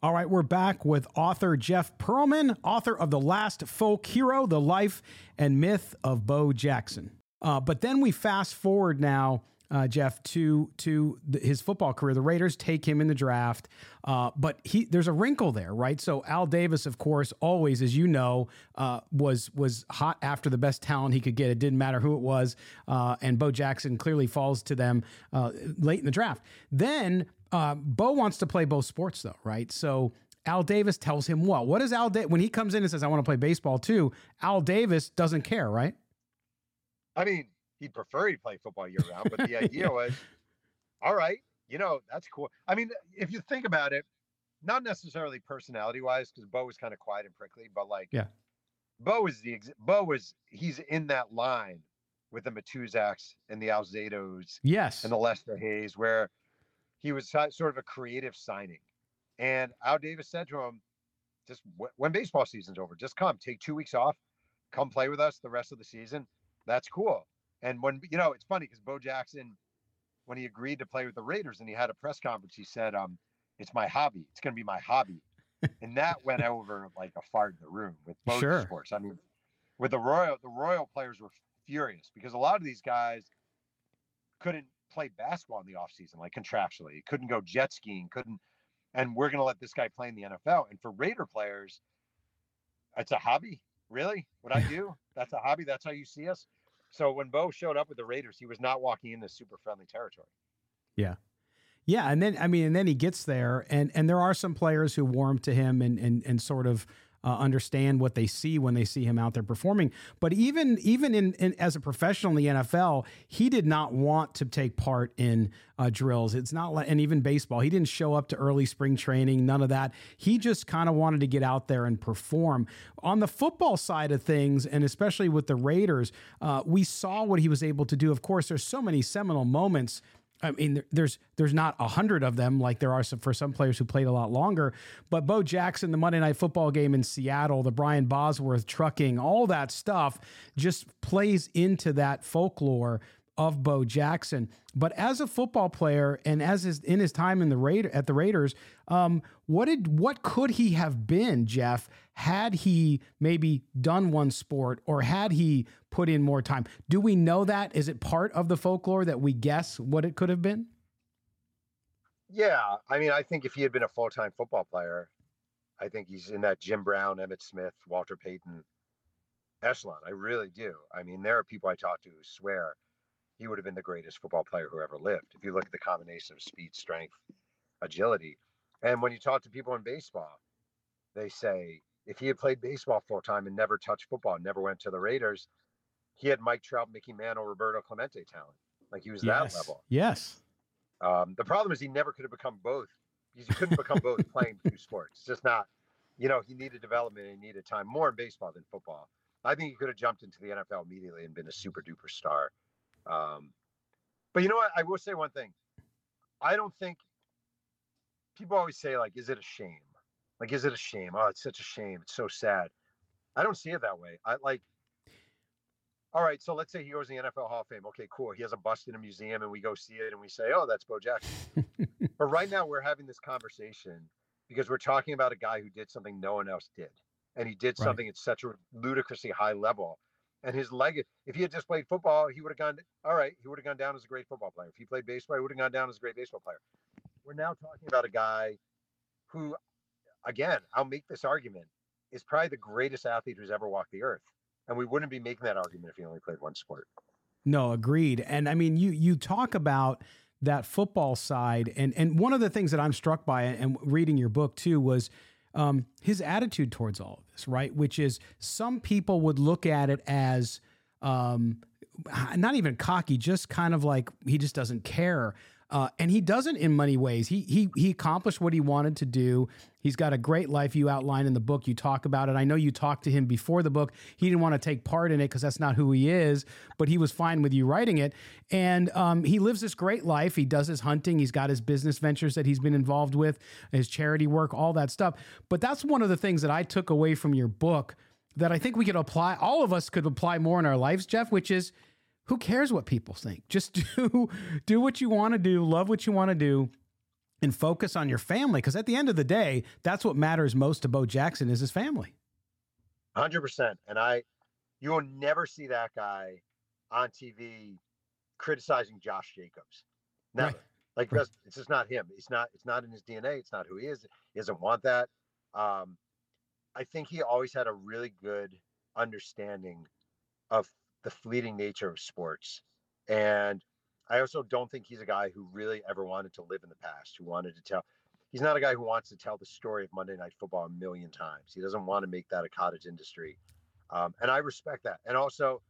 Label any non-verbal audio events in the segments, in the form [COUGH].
All right, we're back with author Jeff Pearlman, author of The Last Folk Hero The Life and Myth of Bo Jackson. Uh, but then we fast forward now. Uh, Jeff to to the, his football career. The Raiders take him in the draft, uh, but he there's a wrinkle there, right? So Al Davis, of course, always, as you know, uh, was was hot after the best talent he could get. It didn't matter who it was, uh, and Bo Jackson clearly falls to them uh, late in the draft. Then uh, Bo wants to play both sports, though, right? So Al Davis tells him what? What does Al da- when he comes in and says, "I want to play baseball too"? Al Davis doesn't care, right? I mean, he'd prefer he'd play football year round, but the [LAUGHS] idea was, all right, you know, that's cool. I mean, if you think about it, not necessarily personality wise, because Bo was kind of quiet and prickly, but like, Yeah. Bo is the ex- Bo was he's in that line with the Matuszaks and the Alzados Yes. and the Lester Hayes, where he was sort of a creative signing. And Al Davis said to him, just wh- when baseball season's over, just come, take two weeks off, come play with us the rest of the season. That's cool. And when, you know, it's funny because Bo Jackson, when he agreed to play with the Raiders and he had a press conference, he said, um, it's my hobby. It's going to be my hobby. and that went over like a fart in the room with both Sure. sports. I mean, with the Royal, the Royal players were furious because a lot of these guys couldn't play basketball in the offseason, like contractually, couldn't go jet skiing, couldn't, and we're going to let this guy play in the NFL. And for Raider players, it's a hobby. Really? What I do? [LAUGHS] That's a hobby. That's how you see us. So when Bo showed up with the Raiders, he was not walking into super friendly territory. Yeah. Yeah, and then I mean, and then he gets there, and and there are some players who warm to him and and and sort of uh, understand what they see when they see him out there performing. But even even in, in as a professional in the NFL, he did not want to take part in uh, drills. It's not like, and even baseball, he didn't show up to early spring training. None of that. He just kind of wanted to get out there and perform. On the football side of things, and especially with the Raiders, uh, we saw what he was able to do. Of course, there's so many seminal moments. I mean, there's there's not a hundred of them like there are some, for some players who played a lot longer. But Bo Jackson, the Monday Night Football game in Seattle, the Brian Bosworth trucking, all that stuff just plays into that folklore of Bo Jackson. But as a football player and as his, in his time in the Raider at the Raiders, um, what did what could he have been, Jeff, had he maybe done one sport or had he put in more time? Do we know that? Is it part of the folklore that we guess what it could have been? Yeah, I mean, I think if he had been a full time football player, I think he's in that Jim Brown, Emmitt Smith, Walter Payton echelon. I really do. I mean, there are people I talk to who swear he would have been the greatest football player who ever lived. If you look at the combination of speed, strength, agility, and when you talk to people in baseball, they say if he had played baseball full time and never touched football, never went to the Raiders, he had Mike Trout, Mickey Mantle, Roberto Clemente talent. Like he was that level. Yes. Um, the problem is he never could have become both. Because he couldn't become both [LAUGHS] playing two sports. It's just not, you know, he needed development and he needed time more in baseball than football. I think he could have jumped into the NFL immediately and been a super duper star. Um, but you know what? I will say one thing. I don't think people always say, like, is it a shame? Like, is it a shame? Oh, it's such a shame. It's so sad. I don't see it that way. I like, all right, so let's say he goes in the NFL Hall of Fame. Okay, cool. He has a bust in a museum and we go see it and we say, oh, that's Bo Jackson. [LAUGHS] but right now we're having this conversation because we're talking about a guy who did something no one else did. And he did Right. something at such a ludicrously high level. And his leg, if he had just played football, he would have gone, all right, he would have gone down as a great football player. If he played baseball, he would have gone down as a great baseball player. We're now talking about a guy who, again, I'll make this argument, is probably the greatest athlete who's ever walked the earth. And we wouldn't be making that argument if he only played one sport. No, agreed. And I mean, you you talk about that football side, and and one of the things that I'm struck by, and reading your book too, was um, his attitude towards all of this, right? Which is some people would look at it as um, not even cocky, just kind of like he just doesn't care. Uh, and he doesn't in many ways. He he he accomplished what he wanted to do. He's got a great life you outline in the book. You talk about it. I know you talked to him before the book. He didn't want to take part in it because that's not who he is, but he was fine with you writing it. And um, he lives this great life. He does his hunting. He's got his business ventures that he's been involved with, his charity work, all that stuff. But that's one of the things that I took away from your book that I think we could apply. All of us could apply more in our lives, Jeff, which is who cares what people think? Just [LAUGHS] do do what you want to do, love what you want to do, and focus on your family. Because at the end of the day, that's what matters most to Bo Jackson is his family. Hundred percent. And I, you will never see that guy on TV criticizing Josh Jacobs. Never. Right. Like right. it's just not him. It's not. It's not in his DNA. It's not who he is. He doesn't want that. Um, I think he always had a really good understanding of the fleeting nature of sports. And I also don't think he's a guy who really ever wanted to live in the past, who wanted to tell. He's not a guy who wants to tell the story of Monday Night Football a million times. He doesn't want to make that a cottage industry. Um, and I respect that. And also,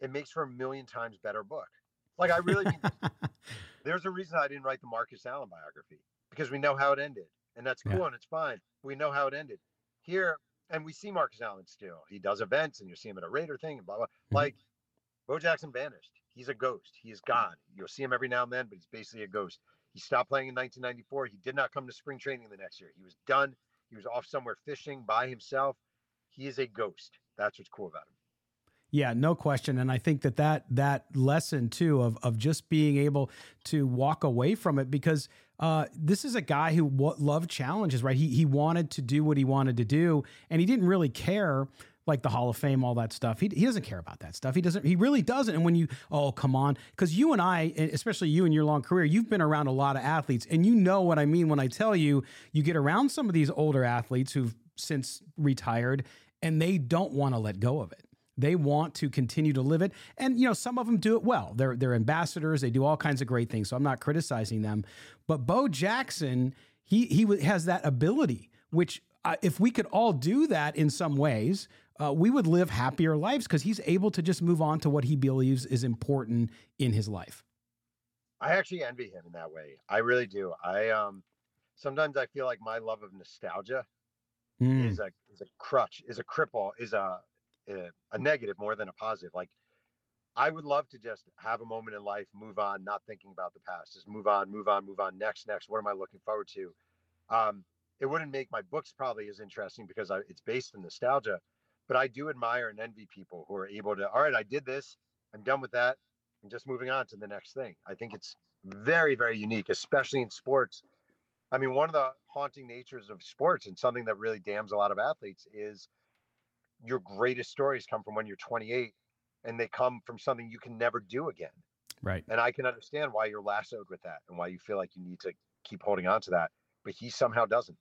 it makes for a million times better book. Like, I really mean, [LAUGHS] there's a reason I didn't write the Marcus Allen biography because we know how it ended. And that's cool yeah. and it's fine. We know how it ended. Here, and we see Marcus Allen still. He does events, and you see him at a Raider thing, and blah blah. Mm-hmm. Like Bo Jackson vanished. He's a ghost. He is gone. You'll see him every now and then, but he's basically a ghost. He stopped playing in 1994. He did not come to spring training the next year. He was done. He was off somewhere fishing by himself. He is a ghost. That's what's cool about him. Yeah, no question, and I think that that that lesson too of of just being able to walk away from it because uh, this is a guy who w- loved challenges, right? He he wanted to do what he wanted to do, and he didn't really care like the Hall of Fame, all that stuff. He, he doesn't care about that stuff. He doesn't. He really doesn't. And when you, oh come on, because you and I, especially you in your long career, you've been around a lot of athletes, and you know what I mean when I tell you, you get around some of these older athletes who've since retired, and they don't want to let go of it. They want to continue to live it, and you know some of them do it well. They're they're ambassadors. They do all kinds of great things. So I'm not criticizing them, but Bo Jackson, he he has that ability, which uh, if we could all do that in some ways, uh, we would live happier lives because he's able to just move on to what he believes is important in his life. I actually envy him in that way. I really do. I um sometimes I feel like my love of nostalgia mm. is a is a crutch, is a cripple, is a, a a negative more than a positive. Like I would love to just have a moment in life, move on, not thinking about the past, just move on, move on, move on. Next, next. What am I looking forward to? Um, it wouldn't make my books probably as interesting because I, it's based in nostalgia but I do admire and envy people who are able to, all right, I did this, I'm done with that, I'm just moving on to the next thing. I think it's very, very unique, especially in sports. I mean, one of the haunting natures of sports and something that really damns a lot of athletes is your greatest stories come from when you're 28 and they come from something you can never do again. Right. And I can understand why you're lassoed with that and why you feel like you need to keep holding on to that, but he somehow doesn't.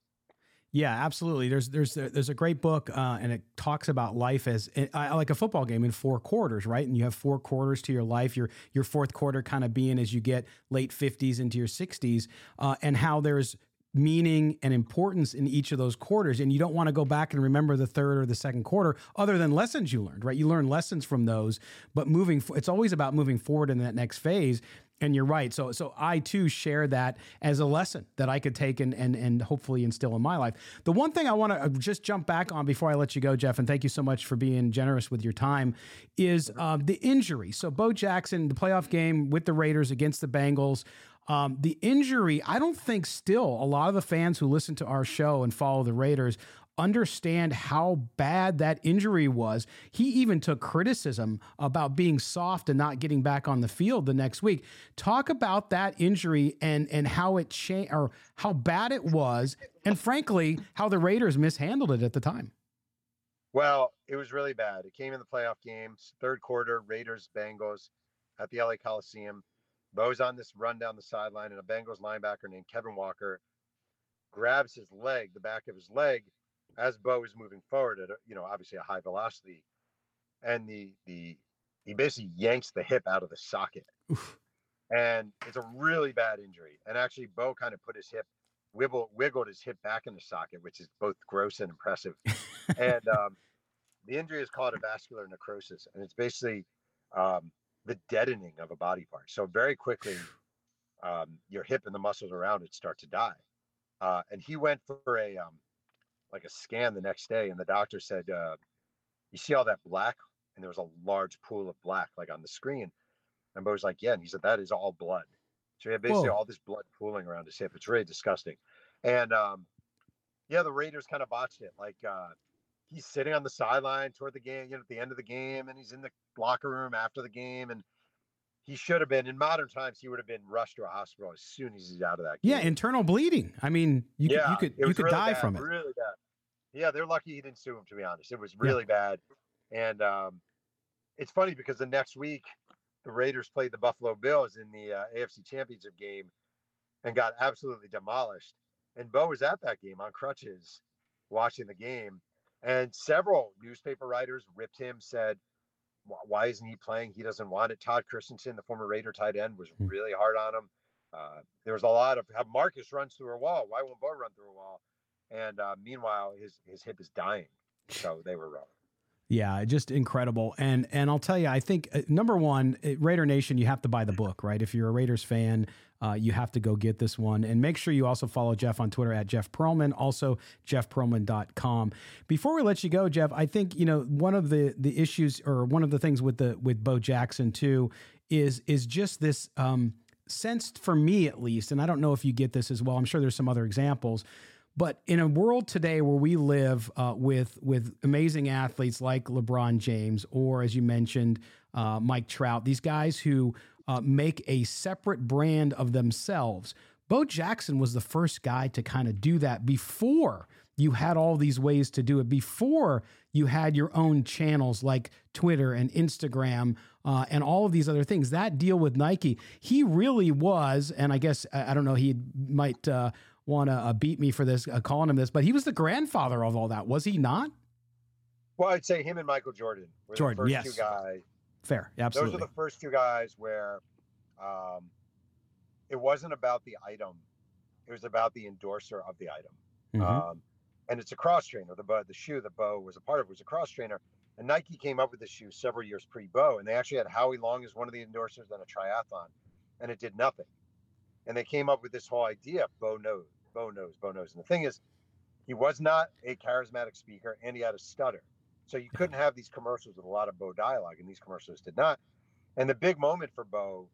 Yeah, absolutely. There's there's there's a great book, uh, and it talks about life as uh, like a football game in four quarters, right? And you have four quarters to your life. Your your fourth quarter kind of being as you get late fifties into your sixties, uh, and how there's meaning and importance in each of those quarters and you don't want to go back and remember the third or the second quarter other than lessons you learned right you learn lessons from those but moving it's always about moving forward in that next phase and you're right. So so I too share that as a lesson that I could take and and and hopefully instill in my life. The one thing I want to uh, just jump back on before I let you go, Jeff, and thank you so much for being generous with your time, is uh, the injury. So Bo Jackson, the playoff game with the Raiders against the Bengals. Um, the injury, I don't think still a lot of the fans who listen to our show and follow the Raiders understand how bad that injury was. He even took criticism about being soft and not getting back on the field the next week. Talk about that injury and and how it changed or how bad it was, and frankly, how the Raiders mishandled it at the time. Well, it was really bad. It came in the playoff games, third quarter, Raiders, Bengals at the LA Coliseum. Bo's on this run down the sideline, and a Bengals linebacker named Kevin Walker grabs his leg, the back of his leg, as Bo is moving forward at a, you know obviously a high velocity, and the the he basically yanks the hip out of the socket, Oof. and it's a really bad injury. And actually, Bo kind of put his hip wiggle wiggled his hip back in the socket, which is both gross and impressive. [LAUGHS] and um, the injury is called avascular necrosis, and it's basically um, the deadening of a body part. So very quickly, um, your hip and the muscles around it start to die. Uh, and he went for a um, like a scan the next day, and the doctor said, uh, "You see all that black?" And there was a large pool of black, like on the screen. And Bo was like, "Yeah," and he said, "That is all blood." So he had basically Whoa. all this blood pooling around his hip. It's really disgusting. And um, yeah, the Raiders kind of botched it. Like uh, he's sitting on the sideline toward the game, you know, at the end of the game, and he's in the locker room after the game, and he should have been in modern times. He would have been rushed to a hospital as soon as he's out of that. Game. Yeah, internal bleeding. I mean, you yeah, could you could you could really die bad, from it. Really bad. Yeah, they're lucky he didn't sue him. To be honest, it was really yeah. bad. And um, it's funny because the next week the Raiders played the Buffalo Bills in the uh, AFC Championship game and got absolutely demolished. And Bo was at that game on crutches, watching the game. And several newspaper writers ripped him, said, why isn't he playing? He doesn't want it. Todd Christensen, the former Raider tight end, was hmm. really hard on him. Uh, there was a lot of how Marcus runs through a wall. Why won't Bo run through a wall? And uh, meanwhile, his his hip is dying. [SIGHS] So they were wrong. Yeah, just incredible. And and I'll tell you, I think uh, number one, uh, Raider Nation, you have to buy the book, right? If you're a Raiders fan, uh, you have to go get this one. And make sure you also follow Jeff on Twitter at Jeff Pearlman, also jeffpearlman.com. Before we let you go, Jeff, I think, you know, one of the the issues or one of the things with the with Bo Jackson too is is just this um sensed for me at least, and I don't know if you get this as well. I'm sure there's some other examples but in a world today where we live uh, with with amazing athletes like LeBron James, or as you mentioned, uh, Mike Trout, these guys who uh, make a separate brand of themselves. Bo Jackson was the first guy to kind of do that before you had all these ways to do it. Before you had your own channels like Twitter and Instagram uh, and all of these other things. That deal with Nike, he really was, and I guess I don't know, he might uh, want to uh, beat me for this, uh, calling him this, but he was the grandfather of all that, was he not? Well, I'd say him and Michael Jordan were Jordan, the first yes. two guys. Fair, absolutely. Those are the first two guys where um, it wasn't about the item; it was about the endorser of the item. Mm-hmm. Um, and it's a cross trainer. The the shoe that Bo was a part of was a cross trainer. And Nike came up with the shoe several years pre-Bo, and they actually had Howie Long as one of the endorsers on a triathlon, and it did nothing. And they came up with this whole idea: Bo knows, Bo knows, Bo knows. And the thing is, he was not a charismatic speaker and he had a stutter. So you couldn't have these commercials with a lot of Bo dialogue, and these commercials did not. And the big moment for Bo,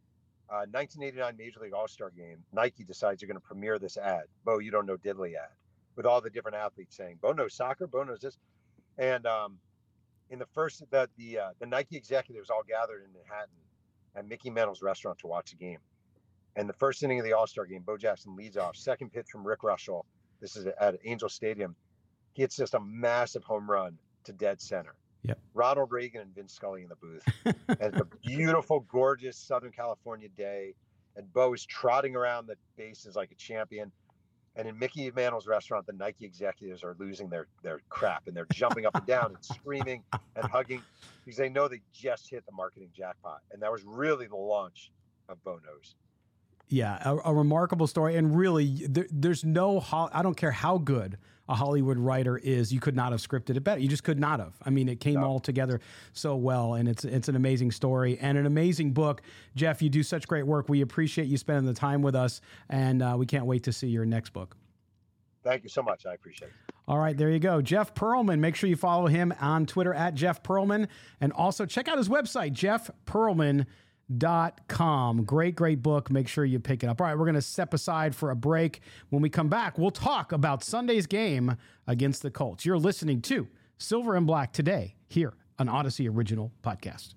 uh, 1989 Major League All Star game, Nike decides you're going to premiere this ad, Bo, you don't know diddly ad, with all the different athletes saying, Bo knows soccer, Bo knows this. And um, in the first, the, the, uh, the Nike executives all gathered in Manhattan at Mickey Mantle's restaurant to watch the game. And the first inning of the All Star game, Bo Jackson leads off. Second pitch from Rick Reuschel. This is at Angel Stadium. He hits just a massive home run to dead center. Yep. Ronald Reagan and Vince Scully in the booth. [LAUGHS] and it's a beautiful, gorgeous Southern California day. And Bo is trotting around the bases like a champion. And in Mickey Mantle's restaurant, the Nike executives are losing their their crap and they're jumping up and down and screaming and hugging because they know they just hit the marketing jackpot. And that was really the launch of Bo Knows. Yeah, a, a, remarkable story, and really, there, there's no. I don't care how good a Hollywood writer is, you could not have scripted it better. You just could not have. I mean, it came no. all together so well, and it's it's an amazing story and an amazing book. Jeff, you do such great work. We appreciate you spending the time with us, and uh, we can't wait to see your next book. Thank you so much. I appreciate it. All right, there you go. Jeff Pearlman. Make sure you follow him on Twitter at Jeff Pearlman, and also check out his website, Jeff Pearlman dot com. Great, great book. Make sure you pick it up. All right, we're going to step aside for a break. When we come back, we'll talk about Sunday's game against the Colts. You're listening to Silver and Black today here on Odyssey Original Podcast.